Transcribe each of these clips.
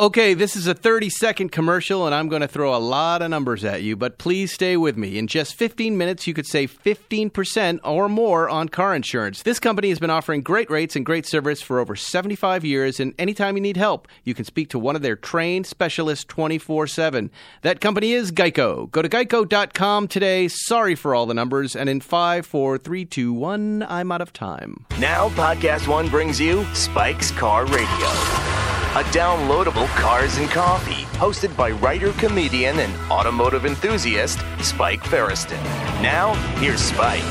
Okay, this is a 30 second commercial, and I'm going to throw a lot of numbers at you, but please stay with me. In just 15 minutes, you could save 15% or more on car insurance. This company has been offering great rates and great service for over 75 years, and anytime you need help, you can speak to one of their trained specialists 24 7. That company is Geico. Go to geico.com today. Sorry for all the numbers, and in 5, 4, 3, 2, 1, I'm out of time. Now, Podcast One brings you Spike's Car Radio, a downloadable cars and coffee, hosted by writer, comedian, and automotive enthusiast Spike Feresten. Now, here's Spike.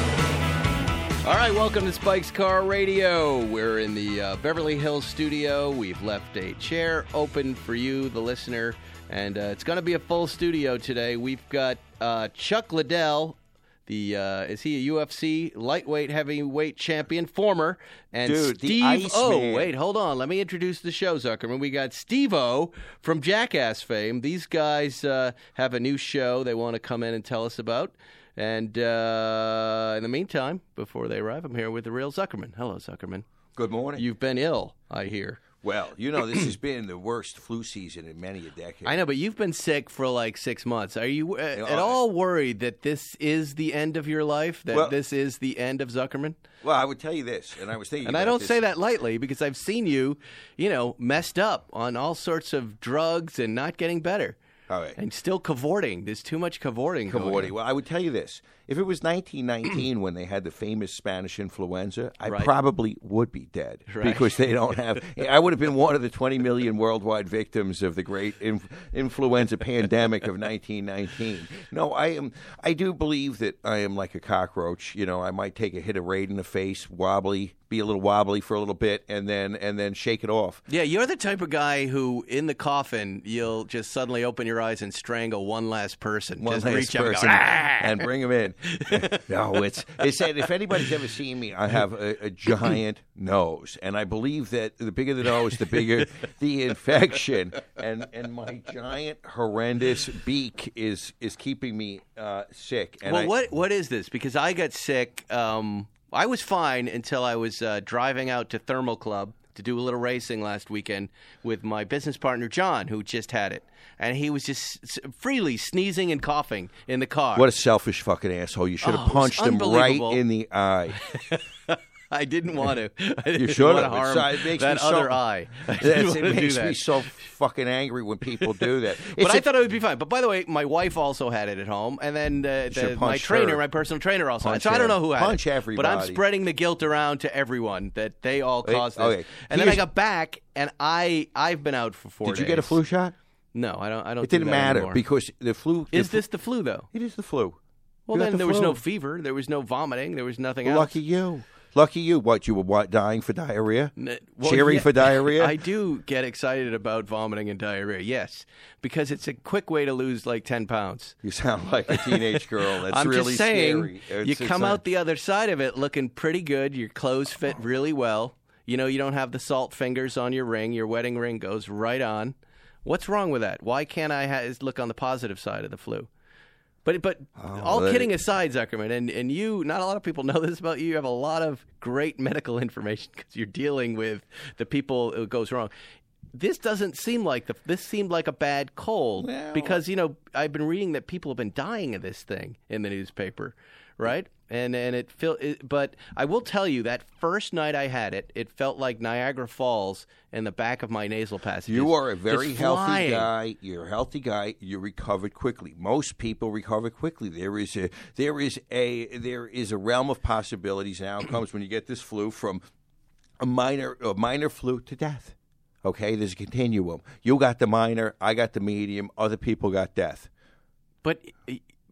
All right, welcome to Spike's Car Radio. We're in the uh, Beverly Hills studio. We've left a chair open for you, the listener, and uh, it's going to be a full studio today. We've got uh, Chuck Liddell. The uh, is he a UFC lightweight heavyweight champion, former, and Dude, Steve O. Iceman. Wait, hold on. Let me introduce the show, Zuckerman. We got Steve O from Jackass fame. These guys uh, have a new show they want to come in and tell us about. And uh, in the meantime, before they arrive, I'm here with the real Zuckerman. Hello, Zuckerman. Good morning. You've been ill, I hear. Well, you know, this has been the worst flu season in many a decade. I know, but you've been sick for like six months. Are you uh, at all worried that this is the end of your life? That Well- this is the end of Zuckerman? Well, I would tell you this, and I was thinking And I don't this. say that lightly because I've seen you, you know, messed up on all sorts of drugs and not getting better. All right. And still cavorting. There's too much cavorting. going on. Well, I would tell you this. If it was 1919 when they had the famous Spanish influenza, I Right. probably would be dead Right. because they don't have. I would have been one of the 20 million worldwide victims of the great inf- influenza pandemic of 1919. No, I am. I do believe that I am like a cockroach. You know, I might take a hit of raid in the face, wobbly, be a little wobbly for a little bit, and then and then shake it off. Yeah, you're the type of guy who, in the coffin, you'll just suddenly open your eyes and strangle one last person. one just last reach up and person "Ah!" and bring him in. no, it's they said if anybody's ever seen me, I have a, a giant nose, and I believe that the bigger the nose, the bigger the infection, and and my giant horrendous beak is is keeping me uh, sick. And well, I, what what is this? Because I got sick. Um, I was fine until I was uh, driving out to Thermal Club to do a little racing last weekend with my business partner John, who just had it, and he was just s- freely sneezing and coughing in the car. What a selfish fucking asshole! You should Oh, have it was punched him right unbelievable. in the eye. I didn't want to. I didn't should want to harm It's- it makes that me so- eye. I didn't want it do makes me so fucking angry when people do that. But I a- thought it would be fine. But by the way, my wife also had it at home, and then uh, the, my trainer, her. my personal trainer, also. had it. Punch So I don't know who had punch it. But I'm spreading the guilt around to everyone that they all caused this. okay. And then I got back, and I I've been out for four Did days. you get a flu shot? No, I don't. I don't. It didn't that matter anymore. because the flu. the is flu- this the flu though? It is the flu. Well, You then the there was no fever, there was no vomiting, there was nothing else. Lucky you. Lucky you. What you were what, dying for diarrhea? N- well, Cheering yeah, for diarrhea? I do get excited about vomiting and diarrhea. Yes, because it's a quick way to lose like ten pounds. You sound like a teenage girl. That's I'm really just saying, scary. You come out the other side of it looking pretty good. Your clothes fit really well. You know, you don't have the salt fingers on your ring. Your wedding ring goes right on. What's wrong with that? Why can't I ha- look on the positive side of the flu? But but oh, all that- kidding aside, Zuckerman, and, and you, not a lot of people know this about you. You have a lot of great medical information because you're dealing with the people it goes wrong. This doesn't seem like the. This seemed like a bad cold Well- because you know I've been reading that people have been dying of this thing in the newspaper, right? And and it feel. It, but I will tell you that first night I had it, it felt like Niagara Falls in the back of my nasal passage. You are a very healthy flying. guy. You're a healthy guy. You recovered quickly. Most people recover quickly. There is a there is a there is a realm of possibilities and outcomes when you get this flu from a minor a minor flu to death. Okay, there's a continuum. You got the minor, I got the medium, other people got death. But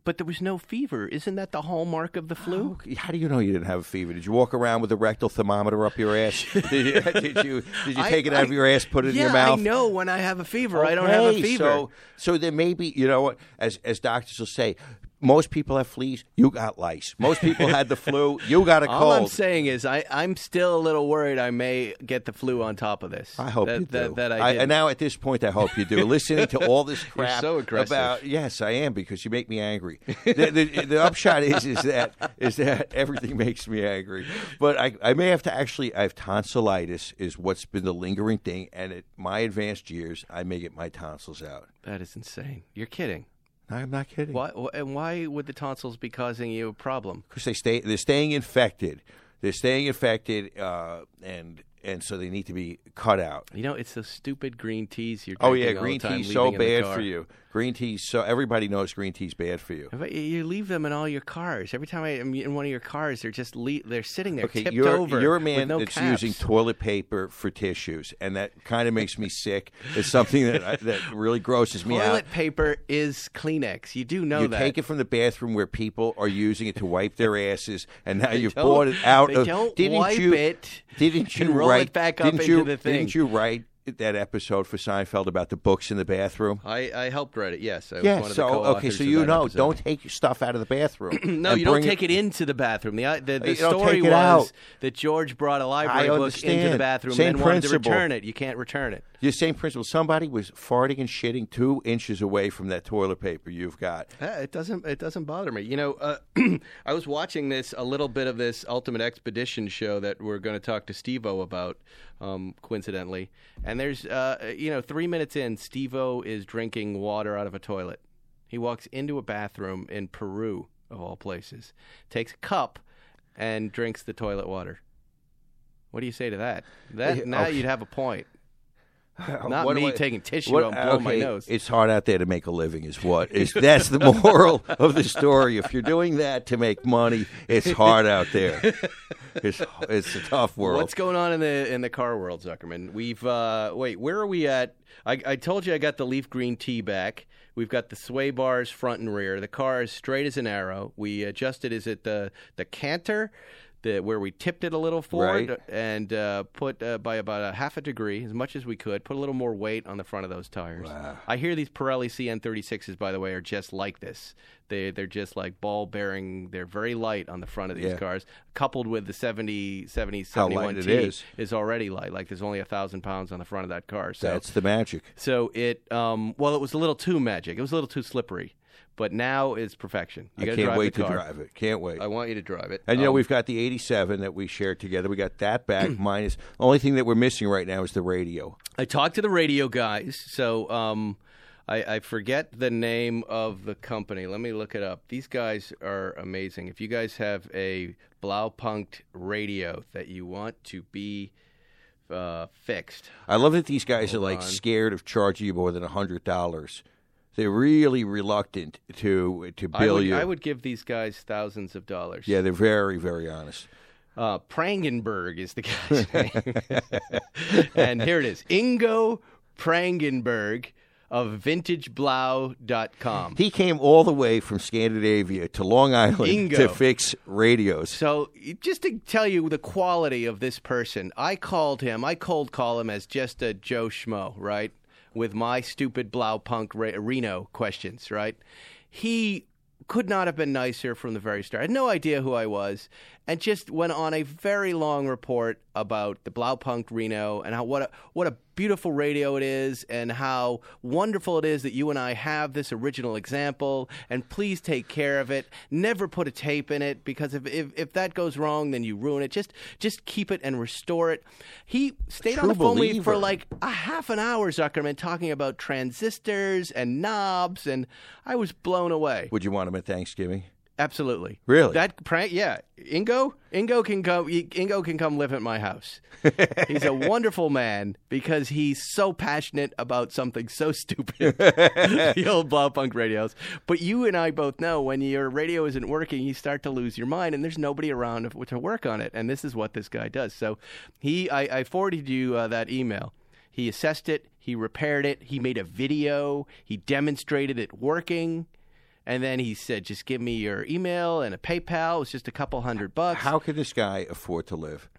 but there was no fever. Isn't that the hallmark of the flu? Oh, how do you know you didn't have a fever? Did you walk around with a rectal thermometer up your ass? did, you, did you did you I- take it out of your ass, put it yeah, in your mouth? I know when I have a fever. I don't have a fever. So, so there may be, you know what, as as doctors will say, most people have fleas. You got lice. Most people had the flu. You got a cold. All I'm saying is, I, I'm still a little worried I may get the flu on top of this. I hope that, you do. That, that I, I, and now at this point, I hope you do. Listening to all this crap so aggressive. about yes, I am because you make me angry. the, the, the upshot is is that is that everything makes me angry. But I, I may have to actually I have tonsillitis is what's been the lingering thing, and at my advanced years, I may get my tonsils out. that is insane. You're kidding. I'm not kidding. Why, and why would the tonsils be causing you a problem? because they stay they're staying infected. They're staying infected, uh, and and so they need to be cut out. You know, it's those stupid green teas you're Oh yeah, all green the time, tea's so the bad for you. Green tea's so everybody knows green tea's bad for you. But You leave them in all your cars. Every time I'm in one of your cars, they're just le- they're sitting there Okay, tipped you're over. you're a man no that's caps. using toilet paper for tissues, and that kind of makes me sick. It's something that I, that really grosses me out. Toilet paper is Kleenex. You do know you that. You take it from the bathroom where people are using it to wipe their asses, and now you've don't- bought it out. they of, don't didn't wipe you, it Didn't you roll it back up didn't into you, the thing. Didn't you write that episode for Seinfeld about the books in the bathroom? I, I helped write it. Yes, I Yeah, one of the so okay, so you know, episode. don't take your stuff out of the bathroom. No, you don't take it into the bathroom. The the, the story was out. that George brought a library book into the bathroom Same and then wanted to return it. You can't return it. The same principle. Somebody was farting and shitting two inches away from that toilet paper you've got. Uh, it doesn't. It doesn't bother me. You know, uh, I was watching this a little bit of this Ultimate Expedition show that we're going to talk to Steve-O about, um, coincidentally. And there's, uh, you know, three minutes in, Steve-O is drinking water out of a toilet. He walks into a bathroom in Peru, of all places, takes a cup, and drinks the toilet water. What do you say to that? That now you'd have a point. Not me I- taking tissue what- and blowing my nose. It's hard out there to make a living, is what is. That's the moral of the story. If you're doing that to make money, it's hard out there. It's it's a tough world. What's going on in the in the car world, Zuckerman? We've uh, wait, where are we at? I, I told you I got the leaf green tea back. We've got the sway bars front and rear. The car is straight as an arrow. We adjusted. Is it the the canter? The, where we tipped it a little forward Right. and uh, put uh, by about a half a degree, as much as we could, put a little more weight on the front of those tires. I hear these Pirelli CN36s, by the way, are just like this. They they're just like ball bearing. They're very light on the front of these Yeah. cars, coupled with the 70, 70 How 71 T is. is already light. Like there's only a thousand pounds on the front of that car. So That's the magic. so it um well it was a little too magic. It was a little too slippery. But now it's perfection. You I can't drive wait to drive it. Can't wait. I want you to drive it. And you know Um, we've got the '87 that we shared together. We got that back. minus the only thing that we're missing right now is the radio. I talked to the radio guys, so um, I, I forget the name of the company. Let me look it up. These guys are amazing. If you guys have a Blaupunkt radio that you want to be uh, fixed, I love that these guys are like on. scared of charging you more than hundred dollars. They're really reluctant to to I bill would, you. I would give these guys thousands of dollars. Yeah, they're very very honest. Uh, Prangenberg is the guy's name. and here it is Ingo Prangenberg of VintageBlau.com. He came all the way from Scandinavia to Long Island Ingo. to fix radios. So, just to tell you the quality of this person, I called him, I cold call him as just a Joe Schmo, right? With my stupid Blaupunkt Re- Reno questions, right? He could not have been nicer from the very start. I had no idea who I was, and just went on a very long report about the Blaupunkt Reno and how what a what a beautiful radio it is, and how wonderful it is that you and I have this original example. And please take care of it. Never put a tape in it because if if, if that goes wrong, then you ruin it. Just just keep it and restore it. He stayed on the phone with me believer. for like a half an hour, Zuckerman, talking about transistors and knobs, and I was blown away. Would you want him at Thanksgiving? Absolutely. Really? That prank? Yeah. Ingo. Ingo can come. Ingo can come live at my house. he's a wonderful man because he's so passionate about something so stupid. the old Blaupunkt radios. But you and I both know when your radio isn't working, you start to lose your mind, and there's nobody around to- to work on it. And this is what this guy does. So he, I, I forwarded you uh, that email. He assessed it. He repaired it. He made a video. He demonstrated it working And then he said, "Just give me your email and a PayPal. It was just a couple hundred bucks." How can this guy afford to live?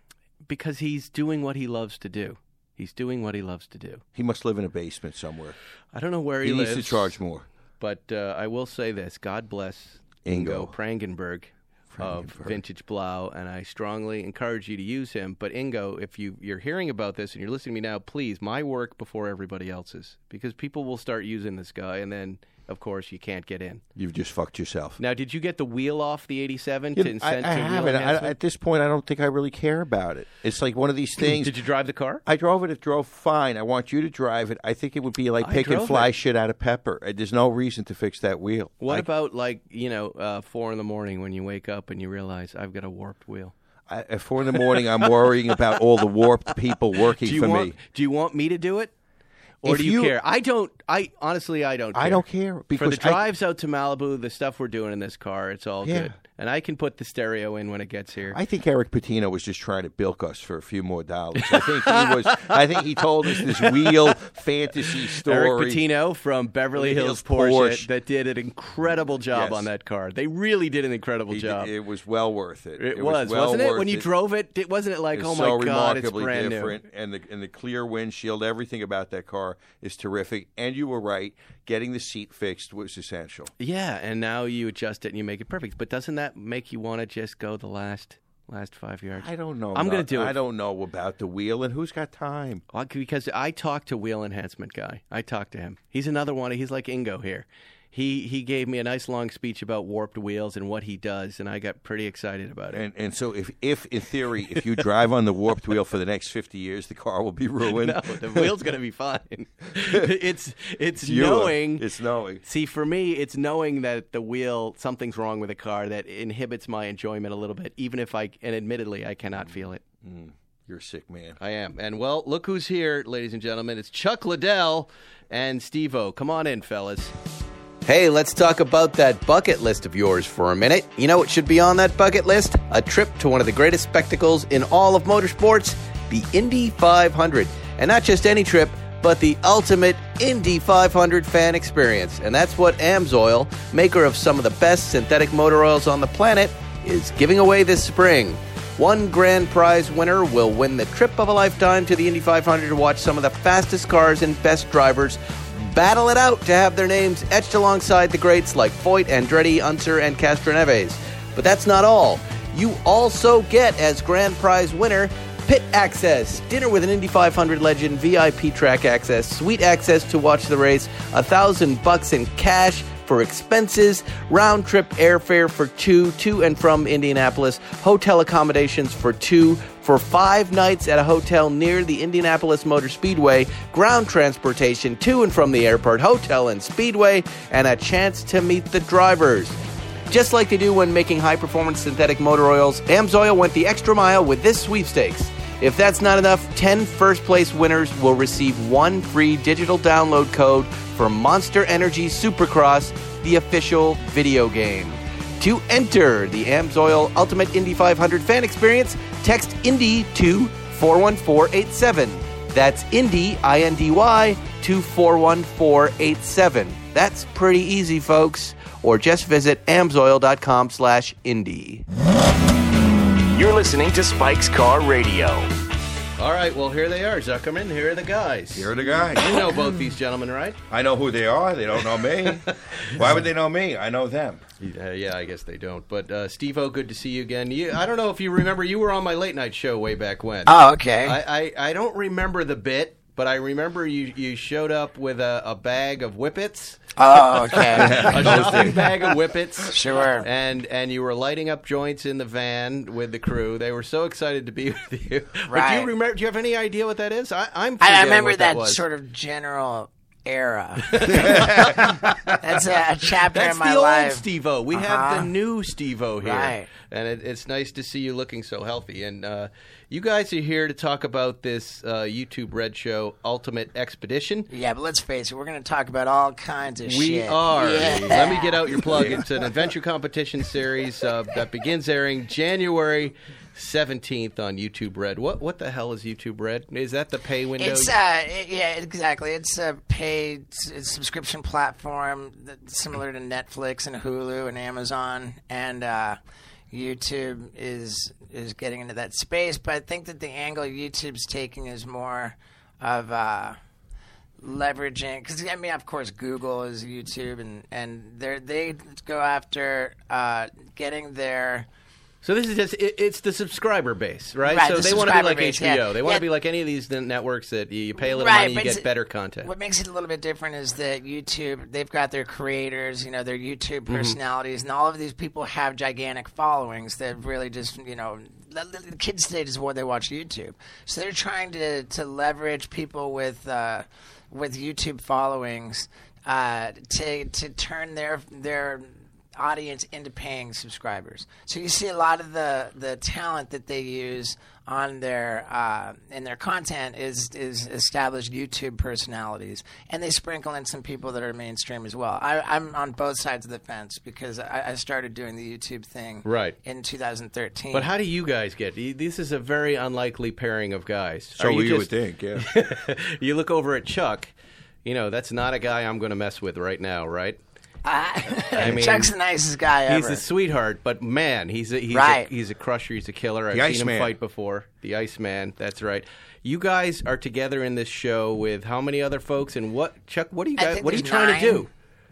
Because he's doing what he loves to do. He's doing what he loves to do. He must live in a basement somewhere. I don't know where he, is. He lives. needs to charge more. But uh, I will say this: God bless Ingo, Ingo. Prangenberg of Vintage Blau, and I strongly encourage you to use him. But Ingo, if you you're hearing about this and you're listening to me now, please, my work before everybody else's, because people will start using this guy, and then of course you can't get in. You've just fucked yourself. Now, did you get the wheel off the '87 You to I, I haven't. I, at this point, I don't think I really care about it. It's like one of these things. Did you drive the car? I drove it. It drove fine. I want you to drive it. I think it would be like I picking drove fly it. shit out of pepper. Uh, There's no reason to fix that wheel. What about like you know uh, four in the morning when you wake up and you realize I've got a warped wheel? I, at four in the morning, I'm worrying about all the warped people working for want me. Do you want me to do it, or If do you, you- care? I don't. I honestly, I don't. Care. I don't care For because the I- drives out to Malibu, the stuff we're doing in this car, it's all Yeah. good, and I can put the stereo in when it gets here. I think Eric Patino was just trying to bilk us for a few more dollars. I think he was. I think he told us this wheel fantasy story. Eric Patino from Beverly Hills Hills Porsche, Porsche. that did an incredible job Yes. on that car. They really did an incredible He did- job. it was well worth it. It, was, was, well wasn't it? When you drove it, it wasn't it like, oh so my god, it's brand different, and the and the clear windshield, everything about that car is terrific. And you were right, getting the seat fixed was essential. Yeah, and now you adjust it and you make it perfect. But doesn't that make you want to just go the last last five yards? I don't know. I'm gonna do it. I don't know about the wheel, and who's got time? Because I talked to Wheel Enhancement guy. I talked to him. He's another one. He's like Ingo here. He he gave me a nice long speech about warped wheels and what he does, and I got pretty excited about it. And and so if if in theory, if you drive on the warped wheel for the next fifty years, the car will be ruined. no, the wheel's gonna be fine. it's it's You- knowing. it's knowing. See, for me, it's knowing that the wheel something's wrong with the car that inhibits my enjoyment a little bit, even if I and admittedly I cannot feel it. Mm, you're a sick man. I am. And well, look who's here, ladies and gentlemen. It's Chuck Liddell and Steve O. Come on in, fellas. Hey, let's talk about that bucket list of yours for a minute. You know what should be on that bucket list? A trip to one of the greatest spectacles in all of motorsports, the Indy 500. And not just any trip, but the ultimate Indy 500 fan experience. And that's what Amsoil, maker of some of the best synthetic motor oils on the planet, is giving away this spring. One grand prize winner will win the trip of a lifetime to the Indy 500 to watch some of the fastest cars and best drivers battle it out to have their names etched alongside the greats like Foyt, Andretti, Unser, and Castroneves. But that's not all. You also get, as grand prize winner, pit access, dinner with an Indy 500 legend, VIP track access, suite access to watch the race, a thousand bucks in cash for expenses, round trip airfare for two to and from Indianapolis, hotel accommodations for two for five nights at a hotel near the Indianapolis Motor Speedway, ground transportation to and from the airport, hotel, and speedway, and a chance to meet the drivers. Just like they do when making high performance synthetic motor oils, Amsoil went the extra mile with this sweepstakes. If that's not enough, 10 first place winners will receive one free digital download code for Monster Energy Supercross, the official video game. To enter the Amsoil Ultimate Indy 500 fan experience, text Indy to 41487. That's Indy, I N D Y, to 41487. That's pretty easy, folks. Or just visit amsoil.com slash Indy. You're listening to Spike's Car Radio. All right, well, here they are, Zuckerman. Here are the guys. You're the guys. You know both these gentlemen, right? I know who they are. They don't know me. Why would they know me? I know them. Uh, yeah, I guess they don't. But uh, Steve O, good to see you again. You, I don't know if you remember, you were on my late night show way back when. Oh, okay. I, I, I don't remember the bit, but I remember you, you showed up with a, a bag of whippets, oh, okay. a shopping bag of whippets. Sure. And and you were lighting up joints in the van with the crew. They were so excited to be with you. But do you remember? Do you have any idea what that is? I, I'm. I, I remember that, was. sort of general era. That's a, a chapter That's in my the old life. Steve-O. We have Uh-huh. the new Steve-O here. Right. And it, it's nice to see you looking so healthy. And uh, you guys are here to talk about this uh, YouTube Red Show Ultimate Expedition. Yeah, but let's face it, we're going to talk about all kinds of We shit. We are. Yeah. Let me get out your plug. It's an adventure competition series uh, that begins airing January seventeenth on YouTube Red. What what the hell is YouTube Red? Is that the pay window? It's uh, yeah, exactly. It's a paid subscription platform similar to Netflix and Hulu and Amazon, and uh, YouTube is is getting into that space. But I think that the angle YouTube's taking is more of uh, leveraging because I mean, of course, Google is YouTube, and and they they go after uh, getting their So this is just it, it's the subscriber base, right? Right, so the they want to be like base, HBO. yeah. They want to Yeah. be like any of these networks that you, you pay a little Right, money, you get better content. What makes it a little bit different is that YouTube, they've got their creators, you know, their YouTube personalities, and all of these people have gigantic followings that really just, you know, the kids today just what they watch YouTube. So they're trying to, to leverage people with uh, with YouTube followings uh, to to turn their their audience into paying subscribers. So you see a lot of the, the talent that they use on their uh, in their content is is established YouTube personalities, and they sprinkle in some people that are mainstream as well. I, I'm on both sides of the fence because I, I started doing the YouTube thing Right. in 2013. but how do you guys get? This is a very unlikely pairing of guys. So Are you, just- would think, yeah. you look over at Chuck. You know that's not a guy I'm going to mess with right now, right? I, mean, Chuck's the nicest guy ever. He's a sweetheart, but man, he's a, he's Right. a, he's a crusher. He's a killer. I've The seen him Iceman. fight before. The Iceman. That's right. You guys are together in this show with how many other folks? And what, Chuck? What are you guys? What are you trying nine. to do?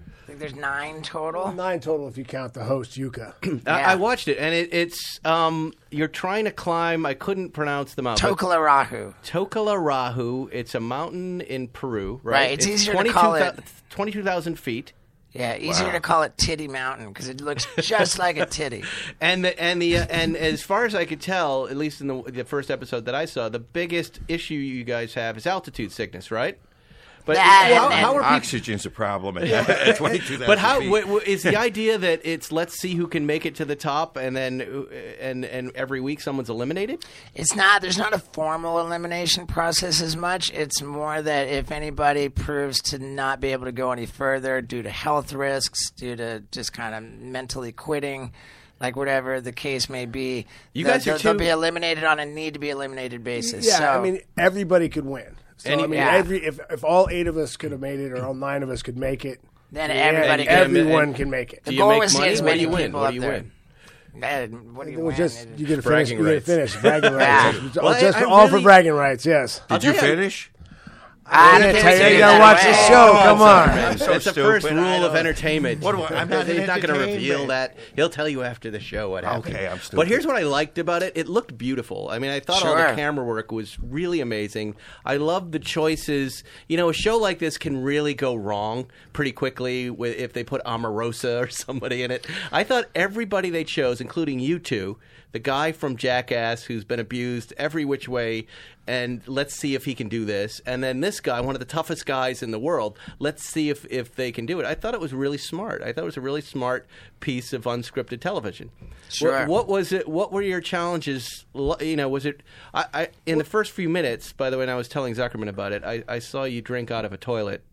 I think there's nine total. Nine total if you count the host Yuka. I, Yeah. I watched it, and it, it's um, you're trying to climb. I couldn't pronounce them out. but- Tocllaraju. Tocllaraju. It's a mountain in Peru, right? Right, it's easier to call it- 22,000 feet. Yeah, easier to call it Titty Mountain because it looks just like a titty. And the and the uh, and as far as I could tell, at least in the the first episode that I saw, the biggest issue you guys have is altitude sickness, right? But That how, and- how are people? Oxygen's a problem at, at 22,000 But how feet. w- w- is the idea that it's let's see who can make it to the top, and then uh, and and every week someone's eliminated? It's not. There's not a formal elimination process as much. It's more that if anybody proves to not be able to go any further due to health risks, due to just kind of mentally quitting, like whatever the case may be, You they'll- guys are they'll, they'll be eliminated on a need to be eliminated basis. Yeah, so, I mean everybody could win. So Any- I mean, Yeah. every if if all eight of us could have made it, or all nine of us could make it, Then yeah, everybody can- everyone and- can make it. Do The you goal make is to get money? as What do many you win? people What up do you there. win? What do you It was win? just you get to finish. Bragging You get to rights. finish bragging rights. Yeah. Well, all I- I all for really- bragging rights. Yes. Did you tell you- finish? I I didn't tell you, take you that gotta watch the show. Oh, Come sorry, on. man. so That's the first rule of entertainment. What do I- I'm not He's not going to reveal that. He'll tell you after the show what happened. Okay, I'm stupid. But here's what I liked about it. It looked beautiful. I mean, I thought all the camera work was really amazing. I loved the choices. You know, a show like this can really go wrong pretty quickly with, if they put Omarosa or somebody in it. I thought everybody they chose, including you two, the guy from Jackass who's been abused every which way, and let's see if he can do this. And then this guy, one of the toughest guys in the world, let's see if, if they can do it. I thought it was really smart. I thought it was a really smart piece of unscripted television. Sure. What, what was it? What were your challenges? You know, was it? I, I in the first few minutes. By the way, when I was telling Zuckerman about it, I, I saw you drink out of a toilet,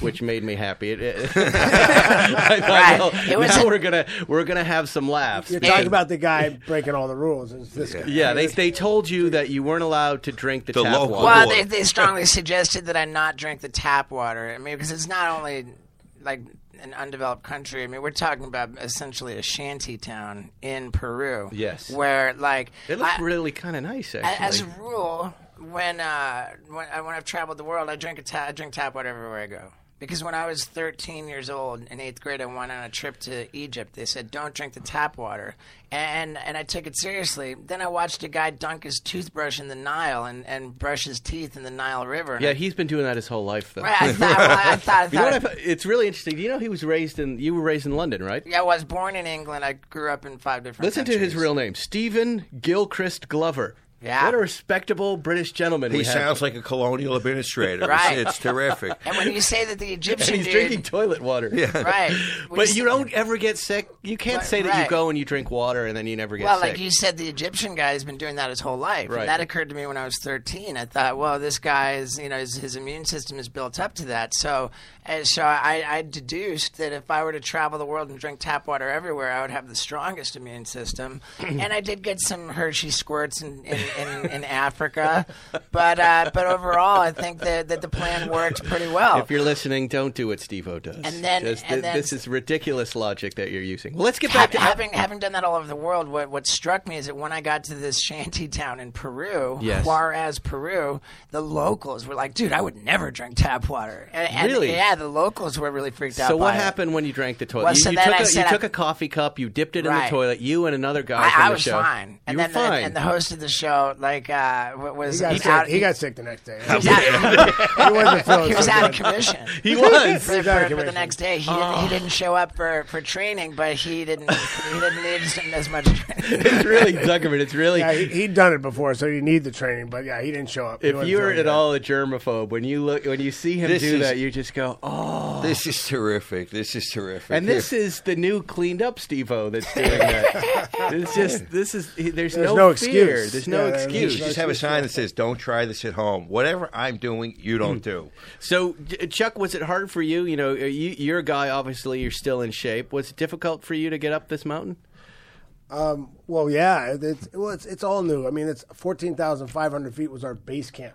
which made me happy. It, it- I thought, Right. well, It was now a- we're gonna we're gonna have some laughs. You're because- talking about the guy breaking all the rules. It's this guy. yeah, they they told you that you weren't allowed to drink the, The tap local water. Well, they, they strongly suggested that I not drink the tap water. I mean, because it's not only like an undeveloped country. I mean, we're talking about essentially a shanty town in Peru. Yes. where like it looks I- really kind of nice, actually. as a rule, when uh, when, I, when I've traveled the world, I drink a ta- I drink tap water everywhere I go. Because when I was 13 years old in eighth grade, I went on a trip to Egypt. They said, "Don't drink the tap water," and and I took it seriously. Then I watched a guy dunk his toothbrush in the Nile and, and brush his teeth in the Nile River. yeah, he's been doing that his whole life, though. Right, I thought, well, I thought, I You know what? I, thought thought- it's really interesting. Do you know he was raised in? You were raised in London, right? yeah, I was born in England. I grew up in five different. Listen to his real name, Stephen Gilchrist Glover. Yeah. What a respectable British gentleman He we have. sounds like a colonial administrator. Right. It's, it's terrific. And when you say that the and Egyptian he's dude, drinking toilet water. Yeah. right? when But s- you don't ever get sick. You can't Right, say that you go and you drink water and then you never get Well, sick. Well, like you said, the Egyptian guy has been doing that his whole life. Right. And that occurred to me when I was 13. I thought, well, this guy is, you know, his, his immune system is built up to that. So, and so I, I deduced that if I were to travel the world and drink tap water everywhere, I would have the strongest immune system. and I did get some Hershey squirts in, in, in, in Africa. But uh, but overall, I think that, that the plan worked pretty well. if you're listening, don't do what Steve-O does. And then- Just- and then- this is ridiculous logic that you're using. Well, let's get back Having, to having having done that all over the world, what what struck me is that when I got to this shanty town in Peru, Yes. Huaraz, Peru, the locals were like, "Dude, I would never drink tap water." And, and Really? Yeah, the locals were really freaked out. So what it. happened when you drank the toilet? Well, you so you then took, I a, said you I- took a coffee cup, you dipped it in the toilet. You and another guy from I, I the was show. fine, and you then were fine. The, and the host of the show, like, uh, was He got, sick, out. he got sick the next day. he was out, he wasn't feeling he was out of commission. he was. For, He's out of for, for the next day, he, didn't, he didn't show up for, for training, but he didn't he didn't need as much training. it's really Zuckerman. It's really. Yeah, he, he'd done it before, so he need the training. But yeah, he didn't show up. If you're at good. all a germaphobe, when you look, when you see him This do is- that, you just go, "Oh!" This is terrific. This is terrific. And this is the new cleaned up Steve-O that's doing that. it's just this is there's, There's no, no fear. excuse. There's no Yeah, there's you excuse. just have a sign that says, "Don't try this at home. Whatever I'm doing, you don't do." So, Chuck, was it hard for you? You know, uh, you, you're a guy. Obviously, you're still in shape. Was it difficult for you to get up this mountain? Um, well, yeah, it's well, it's, it's all new. I mean, it's fourteen thousand five hundred feet was our base camp,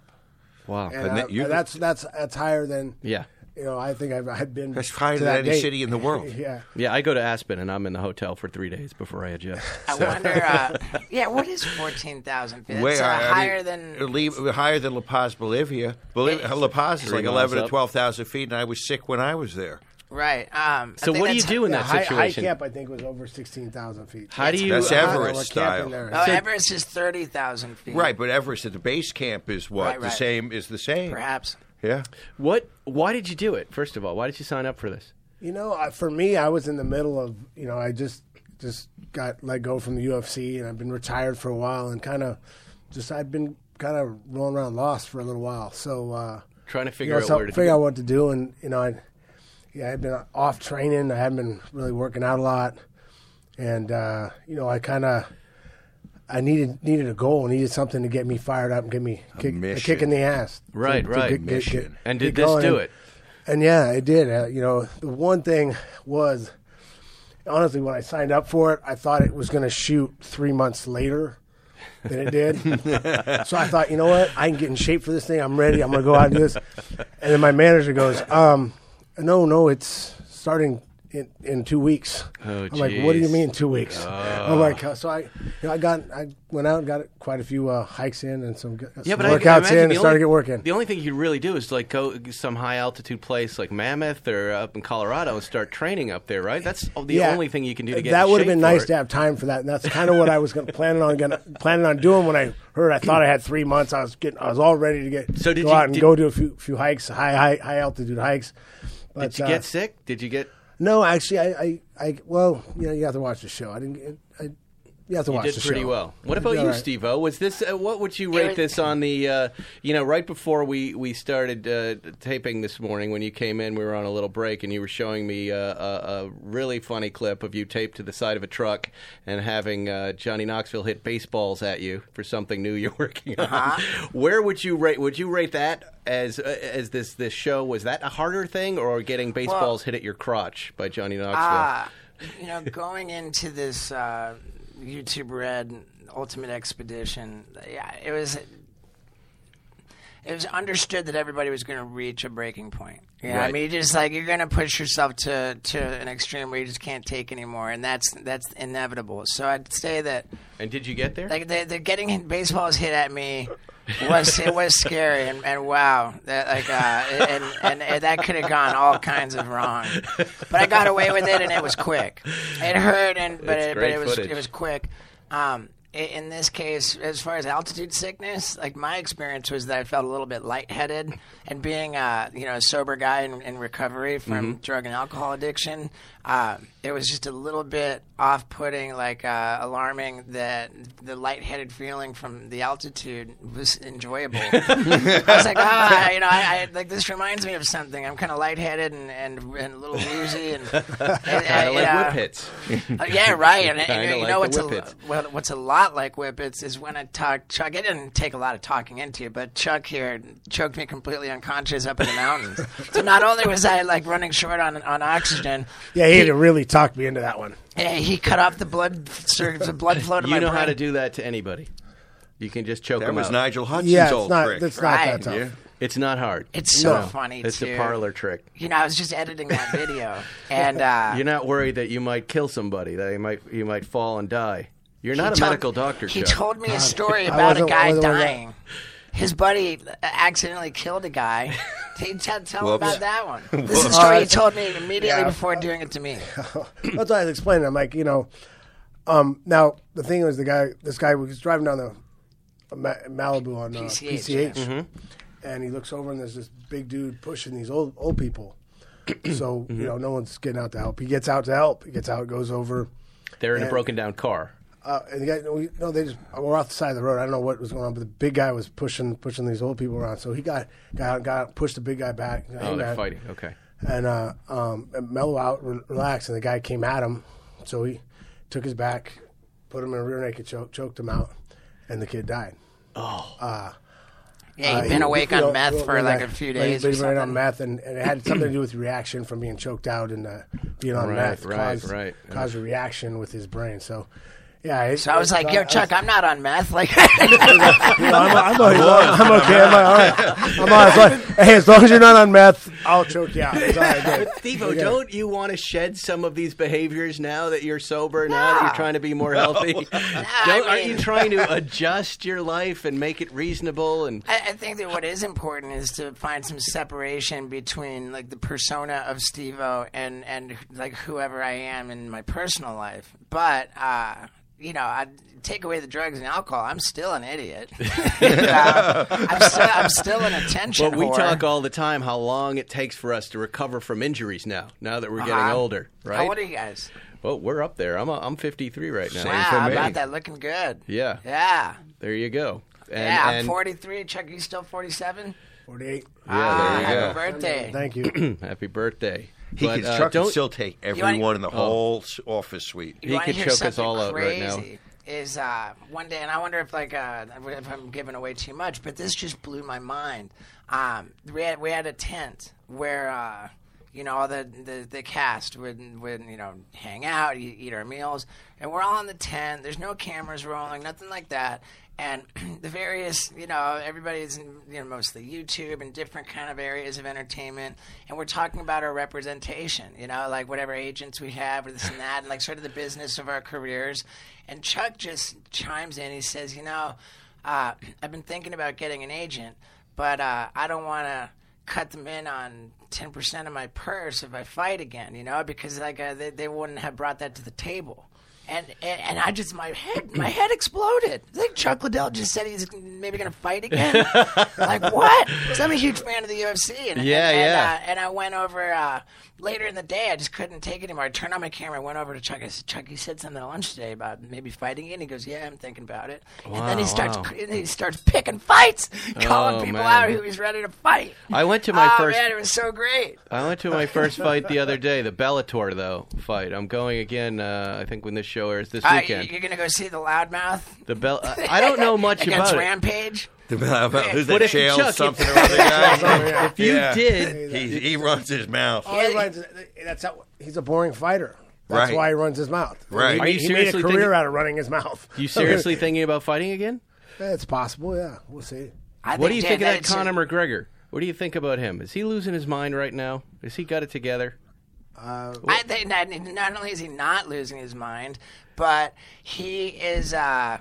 Wow. and, And that- I- you- that's that's that's higher than Yeah. You know. I think I've I've been That's higher to than that any date. city in the world. yeah, Yeah, I go to Aspen and I'm in the hotel for three days before I adjust. I wonder. Uh, yeah, what is fourteen thousand feet? Way It's uh, I mean, higher than. Le- higher than La Paz, Bolivia. Bolivia La Paz is like miles eleven to twelve thousand feet, and I was sick when I was there. Right. Um, So, what do you do in yeah that high, high camp I think was over sixteen thousand feet. How do you? That's how- Everest style. there. Oh, So- Everest is thirty thousand feet. Right, but Everest at the base camp is what Right, the same is the same. Perhaps. Yeah. What? Why did you do it? First of all, why did you sign up for this? You know, I, for me, I was in the middle of you know I just just got let go from the UFC and I've been retired for a while and kind of just I've been kind of rolling around lost for a little while. So uh, Trying to you figure know, out so where to figure go. out what to do and you know I yeah I've been off training. I haven't been really working out a lot, and uh, you know I kind of. I needed needed a goal, needed something to get me fired up and get me kick, a mission. kick in the ass. to- Right, to right. get- get- Mission. get- And did this do And- it? and yeah, it did. Uh, you know, the one thing was, honestly, when I signed up for it, I thought it was going to shoot three months later than it did. so I thought, you know what? I can get in shape for this thing. I'm ready. I'm going to go out and do this. And then my manager goes, um, no, no, it's starting in, in two weeks. Oh, I'm like, what do you mean two weeks? I'm like, uh, so I, you know, I got, I went out and got quite a few uh, hikes in and some, some Yeah, but I, I workouts imagine in the and started only, get working. The only thing you could really do is like go some high altitude place like Mammoth or up in Colorado and start training up there, right? That's the only thing you can do to get that would have been nice it. to have time for that, and that's kind of what I was gonna, planning on gonna, planning on doing when I heard. I thought I had three months. I was getting, I was all ready to get So did go you- out and did- go do a few few hikes, high high high altitude hikes. But, Did you uh, get sick? Did you get? No, actually, I, I, I, well, you know, you have to watch the show. I didn't. Get- you have to You watch did the pretty show. well. What about you, all right. Steve-O? Was this uh, what would you rate this on the? Uh, you know, right before we we started uh, taping this morning, when you came in, we were on a little break, and you were showing me uh, a, a really funny clip of you taped to the side of a truck and having uh, Johnny Knoxville hit baseballs at you for something new you're working on. Uh-huh. Where would you rate? Would you rate that as uh, as this this show? Was that a harder thing, or getting baseballs hit at your crotch by Johnny Knoxville? Ah, you know, going into this uh, YouTube Red Ultimate Expedition, yeah, it was. It was understood that everybody was going to reach a breaking point. Yeah, I Right. mean, you just like you're going to push yourself to to an extreme where you just can't take anymore, and that's that's inevitable. So I'd say that and did you get there? like the, the getting baseballs hit at me was it was scary and, and wow that like uh, and, and and that could have gone all kinds of wrong but I got away with it and it was quick it hurt and but It's it, but it was footage. it was quick um, i- in this case, as far as altitude sickness, like my experience was that I felt a little bit lightheaded, and being a you know a sober guy in, in recovery from mm-hmm. drug and alcohol addiction, uh, it was just a little bit off-putting, like uh, alarming that the lightheaded feeling from the altitude was enjoyable. I was like, ah, you know, I, I like this reminds me of something. I'm kind of lightheaded and, and and a little woozy and, and, Kind of like uh, whippets. uh, yeah, right. And, and, you like know what's a, well, what's a lot like Whippets is when I talk Chuck. It didn't take a lot of talking into you, but Chuck here choked me completely unconscious up in the mountains. so not only was I like running short on on oxygen, Yeah, he had to really talk me into that one. he cut off the blood sur- the blood flow to You my know how to do that to anybody. You can just choke That them was out. Nigel Hudson's Yeah, it's old not. trick. That's not Right. that tough. Yeah. It's not hard. It's so No. funny It's too. a parlor trick. You know, I was just editing that video, and uh, You're not worried that you might kill somebody, that you might you might fall and die. You're not a told- medical doctor, He Chuck. told me a story about a wasn't- guy wasn't one of that. dying. His buddy accidentally killed a guy. He tell, tell him Whoops. about that one. This is a story he told me immediately Yeah. before doing it to me. That's what I was explaining. I'm like, you know, um, now the thing was the guy, this guy was driving down the uh, Ma- Malibu on uh, PCH, PCH, yeah. and he looks over and there's this big dude pushing these old old people. so you know, no one's getting out to help. He gets out to help. He gets out, goes over. They're in a broken down car. Uh, and the guy, no, we, no, they just we're off the side of the road. I don't know what was going on, but the big guy was pushing pushing these old people around. So he got got out, got out, pushed the big guy back. Hey, Oh, they're man. fighting. Okay. and uh, um, and mellow out, re- relax. And the guy came at him, so he took his back, put him in a rear naked choke, choked him out, and the kid died. Oh. Yeah, he'd Uh, been he- awake you on know, meth for well, like a few but he- days but or he ran on meth, and, and it had something to do with reaction from being choked out and uh, being on Right, meth right, caused, right. caused a reaction with his brain. So, yeah. It, So I was like, "Yo, Chuck, I'm not on meth." Like, I'm, I'm, I'm, I'm okay. I'm all right. I'm all right. As hey, as long as you're not on meth, I'll choke you out. It's all right, good. Steve, Okay. don't you want to shed some of these behaviors now that you're sober, now that you're trying to be more healthy? don't, I aren't you mean- trying to adjust your life and make it reasonable? And I, I think that what is important is to find some separation between like the persona of Steve-O and and like whoever I am in my personal life. But uh, you know, I take away the drugs and alcohol, I'm still an idiot. Uh, I'm, still, I'm still an attention well, we whore. talk all the time how long it takes for us to recover from injuries now. Now that we're getting Uh-huh. older, right? How old are you guys? Well, we're up there. I'm a, I'm 53 right now. Same wow, how about that? Looking good. Yeah, Yeah. there you go. And, yeah, I'm and 43. Chuck, you still 47? 48. ah, there you happy go. birthday. Thank you. happy birthday. He But, could, uh, Chuck could still take wanna- everyone in the whole s office suite. You He wanna could hear choke us something all out right now. crazy? Is uh, one day, and I wonder if like uh, if I'm giving away too much, but this just blew my mind. Um, we had we had a tent where uh, you know all the, the the cast would would you know hang out, eat, eat our meals, and we're all in the tent. There's no cameras rolling, nothing like that. And the various, you know, everybody's in, you know, mostly YouTube and different kind of areas of entertainment, and we're talking about our representation, you know, like whatever agents we have or this and that, and like sort of the business of our careers. And Chuck just chimes in. He says, you know, uh, I've been thinking about getting an agent, but uh, I don't want to cut them in on 10% of my purse if I fight again, you know, because like uh, they, they wouldn't have brought that to the table. And, and and I just my head my head exploded. Like Chuck Liddell just said he's maybe gonna fight again. like what? 'Cause I'm a huge fan of the UFC. And, Yeah, and, yeah. uh, and I went over uh, later in the day. I just couldn't take it anymore. I turned on my camera. I went over to Chuck. I said, Chuck, you said something at lunch today about maybe fighting again. He goes, Yeah, I'm thinking about it. and then he starts wow. and he starts picking fights, calling Oh, people man. out who he's ready to fight. I went to my oh, first. man, it was so great. I went to my first fight the other day, the Bellator though fight. I'm going again. Uh, I think when this show airs this Uh, you- weekend. you're gonna go see the loudmouth the Bell. I don't know much against about it. Rampage. Who's But that if- Chael Chuck, if- something or other guy? If you Yeah. did, he, he runs his mouth. All he runs- that's how, he's a boring fighter. That's Right. why he runs his mouth. Right. He, Are made- you he made a seriously career thinking- out of running his mouth. you seriously thinking about fighting again? Yeah, it's possible. Yeah, we'll see. I What do you Jay, think of that it's Conor McGregor? What do you think about him? Is he losing his mind right now? Has he got it together? I think not, not only is he not losing his mind, but he is uh,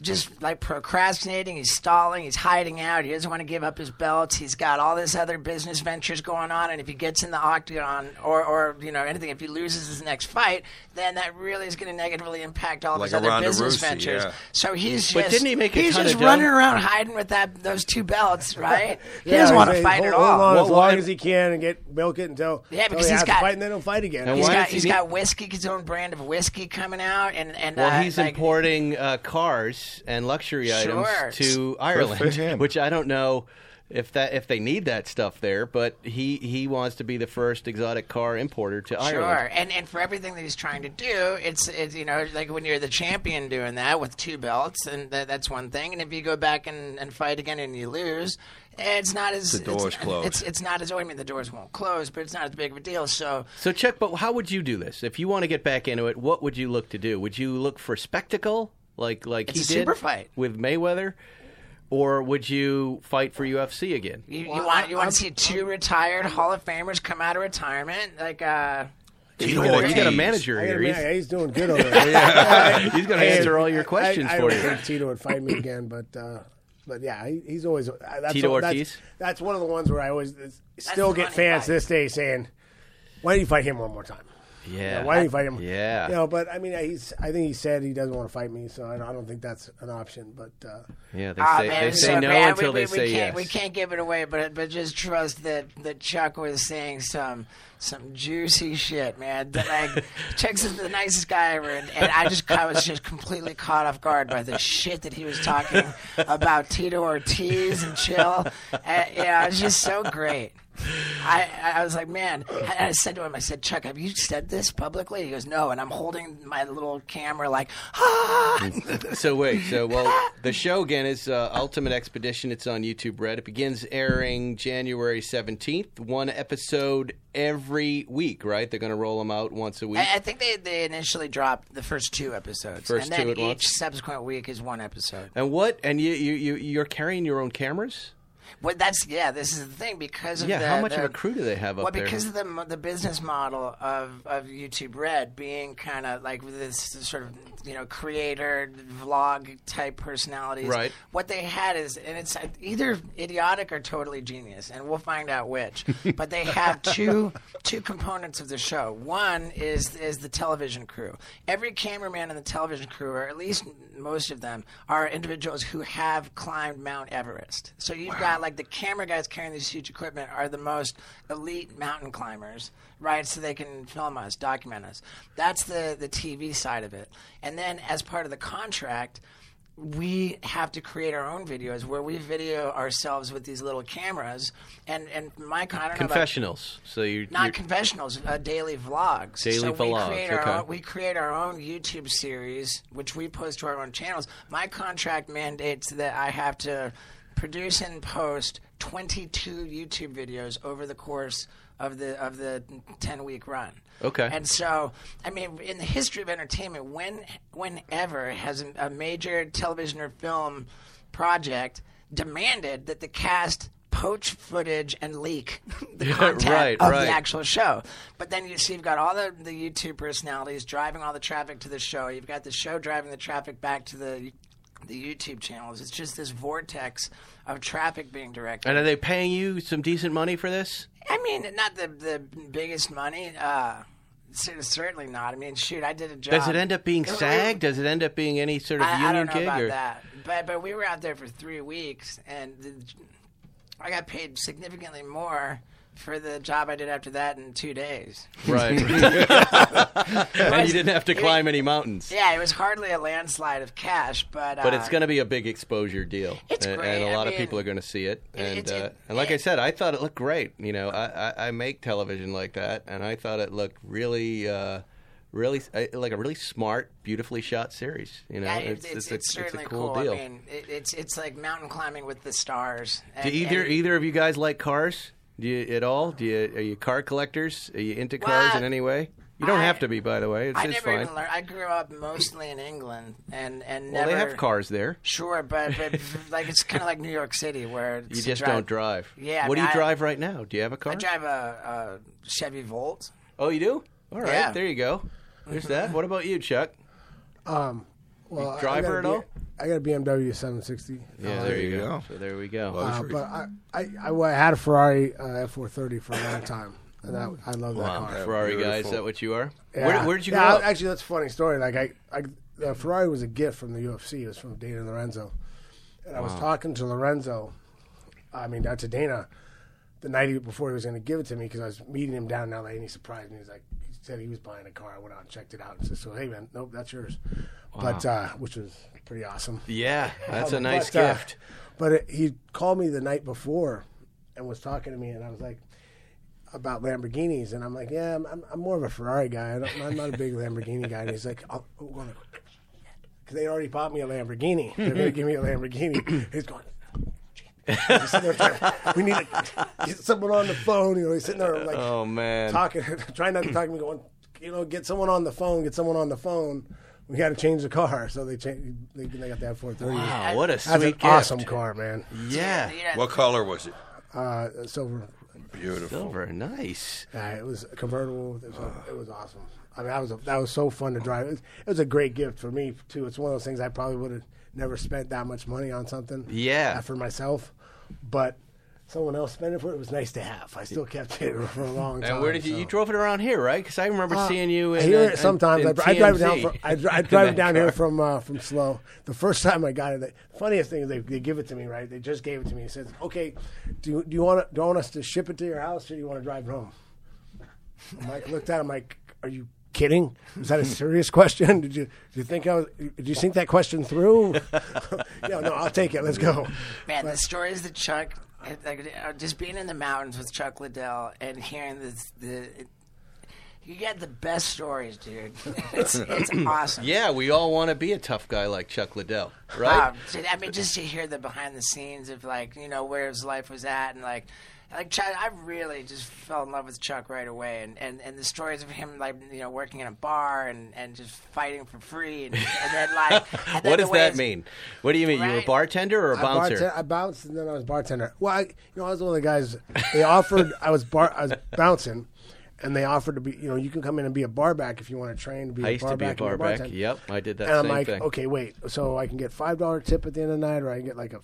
just like procrastinating. He's stalling. He's hiding out. He doesn't want to give up his belts. He's got all this other business ventures going on. And if he gets in the octagon or, or you know anything, if he loses his next fight, then that really is going to negatively impact all of Like his other Ronda business Rousey, ventures. yeah. So he's But just didn't he make a he's ton just of dough? running around hiding with that those two belts, right? he Yeah, doesn't want to fight hold, at all. Hold on Well, as why- long as he can and get milk it until, Yeah, until because he he's has got- to fight and then he'll fight again. And He's why got does he he's need- got whiskey, his own brand of whiskey coming out, and and Well, uh, he's like, importing uh, cars and luxury items to Ireland, which I don't know if that if they need that stuff there. But he he wants to be the first exotic car importer to Ireland. Sure, and and for everything that he's trying to do, it's it's you know like when you're the champion doing that with two belts, and that, that's one thing. And if you go back and, and fight again and you lose, it's not as The door's it's, closed. It's it's not as I mean the doors won't close, but it's not as big of a deal. So So Chuck, but how would you do this if you want to get back into it? What would you look to do? Would you look for spectacle like like It's he a did super fight. with Mayweather, or would you fight for UFC again? you, you Well, want you want I'm- to see two retired Hall of Famers come out of retirement, like uh. You Tito got, you got a Ortiz. manager I here. admit, He's, he's doing good over there. he's going to answer all your questions I, I for don't you. think Tito would fight me again, but uh, but yeah, he, he's always uh, that's Tito what- Ortiz? That's, that's one of the ones where I always still the get fans fight. this day saying, "Why don't you fight him one more time?" Yeah. Why don't you fight him? Yeah. You know, but I mean, he's. I think he said he doesn't want to fight me, so I don't, I don't think that's an option. But uh, Yeah, they Ah, say, man, they say so no bad. until we, they we, say we can't, yes. We can't give it away, but but just trust that that Chuck was saying some some juicy shit, man. That, like Chuck's the nicest guy ever, and, and I just I was just completely caught off guard by the shit that he was talking about Tito Ortiz and Chill. And, yeah, it was just so great. I, I was like, man. I, I said to him, I said, Chuck, have you said this publicly? He goes, no. And I'm holding my little camera, like, ah. So wait, so well, the show again is uh, Ultimate Expedition. It's on YouTube Red. It begins airing January seventeenth. One episode every week, right? They're going to roll them out once a week. I, I think they, they initially dropped the first two episodes, First and then two at each once? subsequent week is one episode. and what? And you you you you're carrying your own cameras? Well, that's yeah. This is the thing because of Yeah. the, how much the, of a crew do they have up Well, there? because of the the business model of, of YouTube Red being kind of like this sort of you know creator vlog type personalities. Right. What they had is, and it's either idiotic or totally genius, and we'll find out which. but they have two two components of the show. One is is the television crew. Every cameraman in the television crew, or at least most of them, are individuals who have climbed Mount Everest. So you've got like the camera guys carrying this huge equipment are the most elite mountain climbers, right? So they can film us, document us. That's the the TV side of it. And then as part of the contract, we have to create our own videos where we video ourselves with these little cameras and and my I don't know about- Confessionals. So you're not you're, confessionals, uh, daily vlogs. Daily so vlogs, We create, okay. own, we create our own YouTube series, which we post to our own channels. My contract mandates that I have to produce and post 22 YouTube videos over the course of the of the 10 week run. Okay. And so, I mean, in the history of entertainment, when whenever has a, major television or film project demanded that the cast poach footage and leak the content right, of right. the actual show. But then you see you've got all the, the YouTube personalities driving all the traffic to the show. You've got the show driving the traffic back to the the YouTube channels. It's just this vortex of traffic being directed. and are they paying you some decent money for this? I mean, not the the biggest money. Uh, certainly not. I mean, shoot, I did a job. Does it end up being It- it- Does it end up being any sort of I, union I don't know gig? about or? that, but but we were out there for three weeks, and the, I got paid significantly more for the job I did after that in two days. Right. and you didn't have to climb any mountains. Yeah, it was hardly a landslide of cash, but But uh, it's going to be a big exposure deal, It's and, great. and a I lot of mean, people are going to see it. And it's- uh, it- and like I said, I thought it looked great. You know, I, I, I make television like that, and I thought it looked really, uh, really uh, like a really smart, beautifully shot series. You know, Yeah, it's, it's, it's, a, it's certainly a cool, cool. deal. I mean, it, it's it's like mountain climbing with the stars. Do either and- either of you guys like cars? Do you at all? Do you are you car collectors? Are you into cars Well, in any way? You don't I- have to be, by the way. It's, I it's never fine. even learned. I grew up mostly in England, and and well, never. they have cars there. Sure, but, but like it's kind of like New York City where You just drive- don't drive. Yeah, I What do you I- drive right now? Do you have a car? I drive a, a Chevy Volt. Oh, you do? All right, Yeah. there you go. There's that. Mm-hmm. What about you, Chuck? Um, well, I driver at all? I got a BMW 760. Yeah, Uh, there you you go. go. So there we go. uh, but I, I, I, I had a Ferrari uh, F430 for a long time, and I, I love that Wow, car. Ferrari guy, is that what you are? Yeah. Where, where did you yeah, grow I- up? Actually, that's a funny story. Like I, I uh, Ferrari was a gift from the UFC. It was from Dana Lorenzo, and I was talking to Lorenzo. I mean, uh, to Dana, the night before he was going to give it to me because I was meeting him down in LA, and he surprised me. He's like, he said he was buying a car. I went out and checked it out, and said, "So hey, man, nope, that's yours." But uh, which was pretty awesome. yeah, that's a nice But, uh, gift. but it, he called me the night before and was talking to me, and I was like, about Lamborghinis, and I'm like, yeah, I'm, I'm, I'm more of a Ferrari guy. I don't, I'm not a big Lamborghini guy. And he's like, oh, because they already bought me a Lamborghini. They're going to give me a Lamborghini. He's going. He's trying- we need to get someone on the phone. You know, he's sitting there like Oh man. talking, trying not to talk to me, going, you know, get someone on the phone, get someone on the phone. We got to change the car, so they changed. They, they got that 430. Wow, what a That's sweet an gift. awesome car, man. Yeah. Yeah, What color was it? Uh, silver. Beautiful. Silver, nice. Uh, it was convertible. It was, it was awesome. I mean, that was a, that was so fun to drive. It was, it was a great gift for me too. It's one of those things I probably would have never spent that much money on something. Yeah. uh, for myself, but someone else spent it for it. It was nice to have. I still kept it for a long time. And where did you? so. You drove it around here, right? Because I remember Uh, seeing you in here uh, sometimes. in I, I drive it down. From, I, I drive it down here from uh, from SLO. The first time I got it, the funniest thing is they, they give it to me. Right, they just gave it to me. It says, "Okay, do you, do you want to, do you want us to ship it to your house, or do you want to drive it home?" Mike looked at him like, "Are you kidding? Is that a serious question? Did you did you think I was? Did you think that question through?" yeah, no, I'll take it. Let's go. Man, the stories that Chuck, like, uh, just being in the mountains with Chuck Liddell and hearing this, the, it, you get the best stories, dude. It's, it's awesome. Yeah, we all want to be a tough guy like Chuck Liddell, right? Um, I mean, just to hear the behind the scenes of like you know where his life was at and like. Like Chuck, I really just fell in love with Chuck right away, and, and, and the stories of him like you know working in a bar and, and just fighting for free, and, and then like and then what the does that mean? What do you mean? You were a bartender or a I, bouncer? bartend- I bounced and then I was bartender. Well, I, you know, I was one of the guys. They offered. I was bar. I was bouncing, and they offered to be. You know, you can come in and be a bar back if you want to train to be. I a used bar to be a back bar back. bartender. Yep, I did that And I'm like, thing. okay, wait. So I can get five dollar tip at the end of the night, or I can get like a,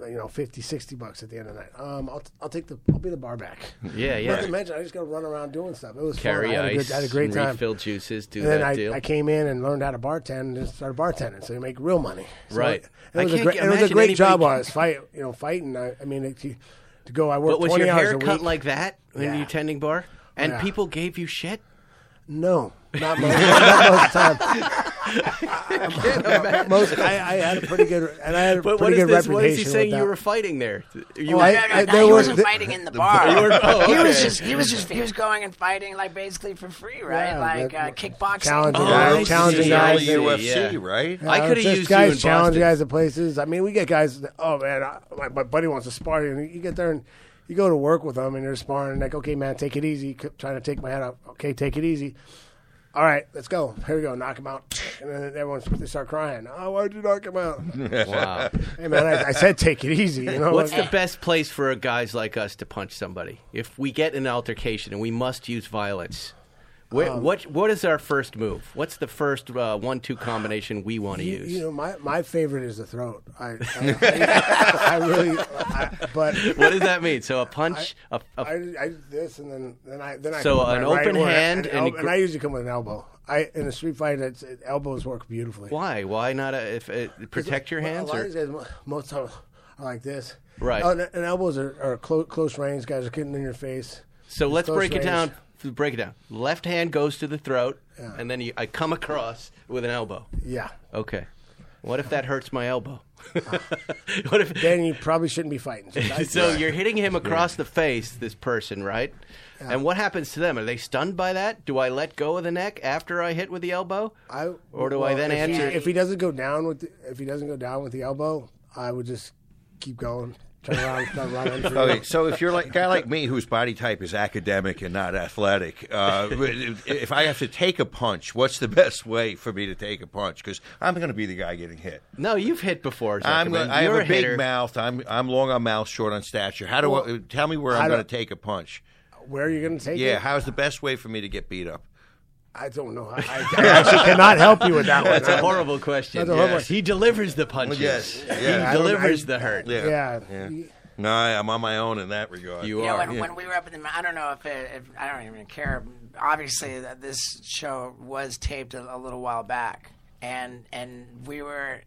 you know, 50, 60 bucks at the end of the night. Um, I'll I'll take the I'll be the bar back. Yeah, Not yeah. to mention, I just got to run around doing stuff. It was Carry fun. I had, a ice, good, I had a great time. refill juices, do And that I, deal. I came in and learned how to bartend and just started bartending, so you make real money. So Right. It, it was a great, it was a great job. While I was fight, you know, fighting. I, I mean, it, to, to go, I worked but was twenty your hair cut like that when Yeah. you tending bar? And Yeah. people gave you shit? no, not most, not most of the time. most, I, I had a pretty good, and I had a But what pretty is good this? reputation. What is he saying with you that. were fighting there? You Oh, were- I- No, no, I- no, there he was wasn't the- fighting in the bar. You were- oh, He was okay. just he was just he was going and fighting like basically for free, right? Yeah, like but- uh, kickboxing. Challenging Oh, guys, I challenging Yeah, guys. yeah, UFC, yeah. right? I coulda just used you guys in challenge Boston. guys at places. I mean, we get guys. That, oh man, I, my, my buddy wants to spar you, and you get there and you go to work with them, and you're sparring. And like, okay, man, take it easy. C- Trying to take my head out. Okay, take it easy. All right, let's go. Here we go. Knock him out, and then everyone they start crying. Oh, why'd you knock him out? Wow. hey man, I, I said take it easy. You know What's Like, the best place for guys like us to punch somebody? If we get an altercation and we must use violence, where, Um, what what is our first move? What's the first uh, one-two combination we want to use? you know, my, my favorite is the throat. I I, I really, I, but what does that mean? So a punch, a, a, I, I do this and then then I then I So an right open or hand an and el- and I usually come with an elbow. I in a street fight, it's, it, elbows work beautifully. why? Why not a, if uh, protect your hands? A lot Or, of these guys, most times are like this. Right. Oh, and, and elbows are, are close, close range. Guys are getting in your face. so let's break it down. Break it down. Left hand goes to the throat, and then you, I come across with an elbow. Yeah. Okay. What if that hurts my elbow? what if Then you probably shouldn't be fighting. So, you're hitting him across the face, this person, right? And what happens to them? Are they stunned by that? Do I let go of the neck after I hit with the elbow? I, Or do I then if he- answer- if he doesn't go down with the, if he doesn't go down with the elbow, I would just keep going. Turn around, start running. through. Okay, so if you're like a guy like me whose body type is academic and not athletic, uh, if I have to take a punch, what's the best way for me to take a punch? Because I'm going to be the guy getting hit. No, you've hit before. I'm, Zuckerman. I have You're a big mouth. I'm I'm long on mouth, short on stature. How do I, tell me where I'm going to take a punch? Where are you going to take Yeah, it? how's the best way for me to get beat up? I don't know. I, I actually cannot help you with that one. That's a horrible question. That's a horrible- He delivers the punches. Yes. Yeah. He I delivers I- the hurt. Yeah. Yeah. No, I, I'm on my own in that regard. You You know, are. when, when we were up in the, I don't know if, it, if I don't even care. Obviously, that this show was taped a, a little while back, and and we were.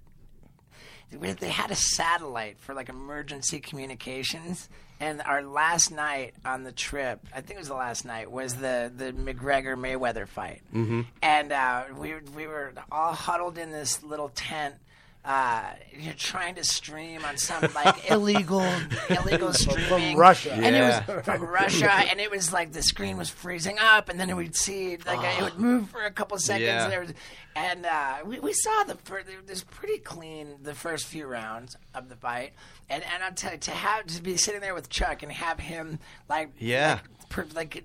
we- They had a satellite for like emergency communications, and our last night on the trip, I think it was the last night, was the the McGregor Mayweather fight, mm-hmm. and uh, we we were all huddled in this little tent uh, you're trying to stream on some like illegal illegal streaming from Russia. and Yeah. it was from Russia, and it was like the screen was freezing up, and then we'd see like it would move for a couple seconds, Yeah. and, there was, and uh, we, we saw the fir- it was pretty clean the first few rounds of the fight, and and I'll tell you to have to be sitting there with Chuck and have him like Yeah. like, per, like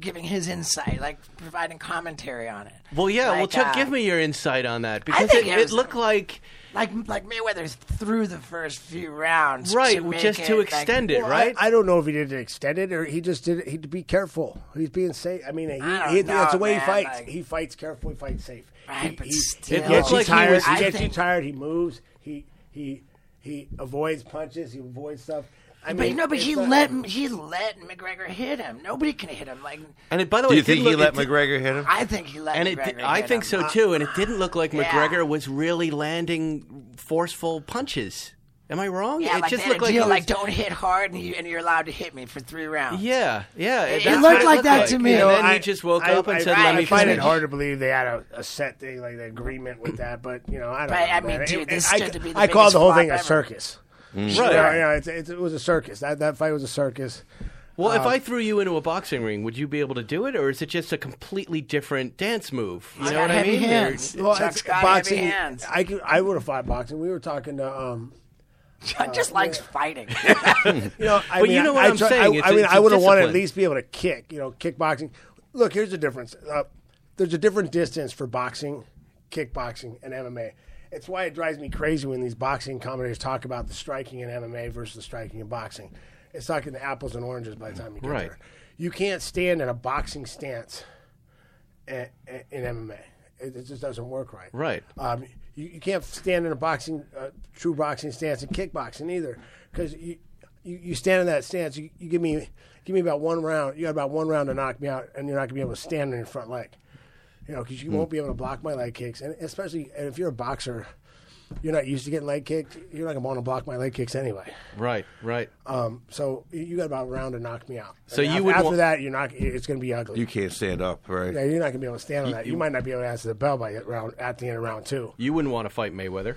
giving his insight, like providing commentary on it. Well, yeah. well, Chuck, uh, give me your insight on that because think it, it it looked like like like Mayweather through the first few rounds, right, to make just it, to like- extend it, Well, right? I, I don't know if he did extend it or he just did it. He'd be careful. He's being safe. I mean, he, I he, know, that's the way man, he fights. like- he fights careful. He fights safe. Right, he, but he, still. he gets It you looked like he tired. was- He, I gets you tired. He moves. He he he avoids punches. He avoids stuff. I But mean, no, but it's he not- let him, he let McGregor hit him. Nobody can hit him. Like and it, by the way, Do you think he look- let McGregor hit him? I think he let And it, McGregor. did- I hit think him. so too. And it didn't look like Yeah. McGregor was really landing forceful punches. Am I wrong? Yeah, it like just they looked like, deal, he was- like don't hit hard, and, you, and you're allowed to hit me for three rounds. Yeah, yeah. It- it that's looked like that looked to me. And You know, then he just woke up and I, said, I, "Let I find it hard to believe they had a, a set thing, like the agreement with that. But you know, I don't But, know. I mean, man. dude, It- this I, stood to be the I call the whole flop thing a ever. Circus. Right. You know, you know, it's, it's, it was a circus. That that fight was a circus. Well, Um, if I threw you into a boxing ring, would you be able to do it, or is it just a completely different dance move? You He's know got what I mean? Hands. Well, Chuck's it's got boxing. heavy hands. I could, I would have fought boxing. We were talking to um, Chuck just likes fighting. you know, I But mean, you know what I, I'm try- saying, I, it's I a- mean, it's I a would have wanted to at least be able to kick. You know, kickboxing. Look, here's the difference. Uh, there's a different distance for boxing, kickboxing, and MMA. It's why it drives me crazy when these boxing commentators talk about the striking in MMA versus the striking in boxing. It's talking the apples and oranges by the time you get Right. there. You can't stand in a boxing stance a- in MMA. It, it just doesn't work right. Right. Um, you, you can't stand in a boxing, uh, true boxing stance in kickboxing either, because you, you you stand in that stance. You, you give me give me about one round. You got about one round to knock me out, and you're not gonna be able to stand on your front leg. You know, because you won't be able to block my leg kicks, and especially and if you're a boxer, you're not used to getting leg kicked. You're not gonna want to block my leg kicks anyway. Right, right. Um, so you- you got about a round to knock me out. So And you af- would after wa- that, you're not. It's gonna be ugly. You can't stand up, right? yeah, you're not gonna be able to stand on that. You, might not be able to answer the bell by round at the end of round two. You wouldn't want to fight Mayweather.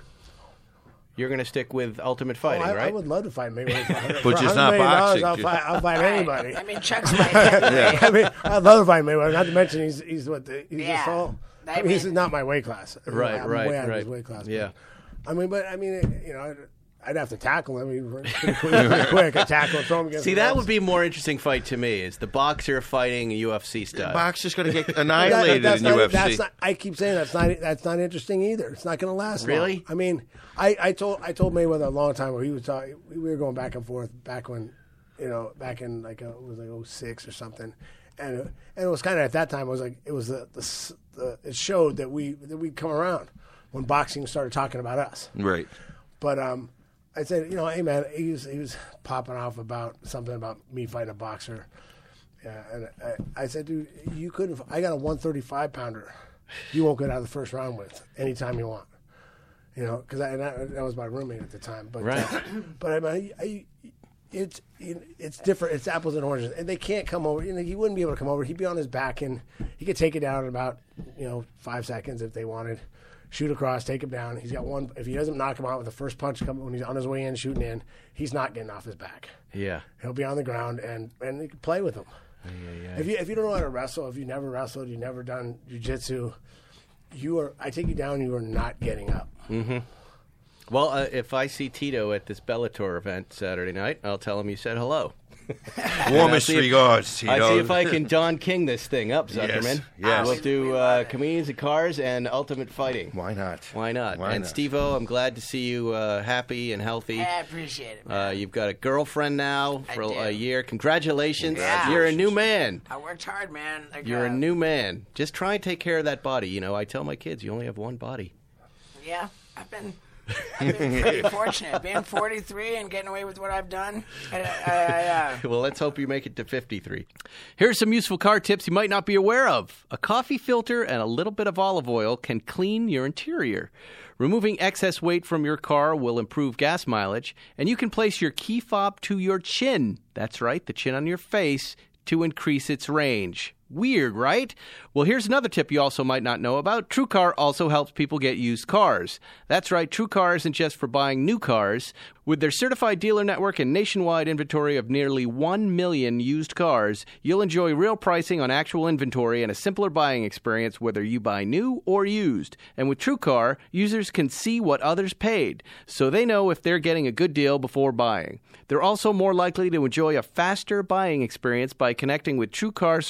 You're going to stick with Ultimate Oh, Fighting, I, right? I would love to fight Mayweather. For, But just not million boxing. I'll fight, I'll fight anybody. I mean, Chuck's like heavyweight. I mean, I'd love to fight Mayweather. Not to mention he's he's what the, he's Yeah. just all. I I mean, he's mean- not my weight class. Right, I'm right, way out of right. his weight class. Yeah. I mean, but I mean, you know, I'd, I'd have to tackle him. He'd pretty quick, pretty quick. I tackle, throw him against. See, the that would be a more interesting fight to me. Is the boxer fighting a UFC style? Boxer's going to get That- annihilated that's in not, UFC. That's not, I keep saying that's not that's not interesting either. It's not going to last. long. Really? I mean, I, I told I told Mayweather a long time ago. He was talking. We were going back and forth back when, you know, back in like uh, it was like 06 or something, and it, and it was kind of at that time. It was like it was the, the, the it showed that we that we'd come around when boxing started talking about us. right. But um, I said, you know, hey man, he was he was popping off about something about me fighting a boxer. Yeah, and I, I said, dude, you couldn't. I got a 135 pounder. You won't get out of the first round with anytime you want. You know, because I, and that, that was my roommate at the time. But Right. uh, but I mean, I, I, it's it's different. It's apples and oranges, and they can't come over. You know, he wouldn't be able to come over. He'd be on his back, and he could take it down in about you know five seconds if they wanted. Shoot across, take him down. He's got one. If he doesn't knock him out with the first punch coming when he's on his way in, shooting in, he's not getting off his back. Yeah. He'll be on the ground, and and you can play with him. Yeah, yeah. If you if you don't know how to wrestle, if you never wrestled, you've never done jujitsu, you are. I take you down. You are not getting up. Hmm. Well, uh, if I see Tito at this Bellator event Saturday night, I'll tell him you said hello. Warmest see if- regards. I know. see if I can Don King this thing up, Zuckerman. yes. We'll do we uh, comedians and cars and ultimate fighting. Why not? Why not? Why and not? Steve-O, I'm glad to see you uh, happy and healthy. I appreciate it. Uh, you've got a girlfriend now for a, year. Congratulations. Yeah. You're a new man. I worked hard, man. Like, You're a new man. Just try and take care of that body. You know, I tell my kids, you only have one body. Yeah, I've been. I've been pretty fortunate. Being 43 and getting away with what I've done. I, I, I, uh, Well, let's hope you make it to 53. Here's some useful car tips you might not be aware of. A coffee filter and a little bit of olive oil can clean your interior. Removing excess weight from your car will improve gas mileage, and you can place your key fob to your chin. That's right, the chin on your face to increase its range. Weird, right? Well, here's another tip you also might not know about. TrueCar also helps people get used cars. That's right, TrueCar isn't just for buying new cars. With their certified dealer network and nationwide inventory of nearly 1 million used cars, you'll enjoy real pricing on actual inventory and a simpler buying experience whether you buy new or used. And with TrueCar, users can see what others paid, so they know if they're getting a good deal before buying. They're also more likely to enjoy a faster buying experience by connecting with TrueCar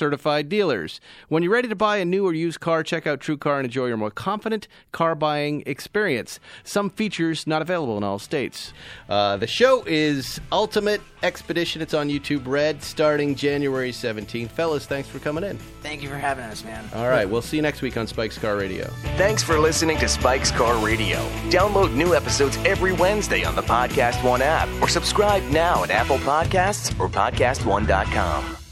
certified dealers. When you're ready to buy a new or used car, check out TrueCar and enjoy your more confident car buying experience. Some features not available in all states. Uh, the show is Ultimate Expedition. It's on YouTube Red starting January 17th. Fellas, thanks for coming in. thank you for having us, man. All right, we'll see you next week on Spike's Car Radio. Thanks for listening to Spike's Car Radio. Download new episodes every Wednesday on the Podcast One app or subscribe now at Apple Podcasts or PodcastOne.com.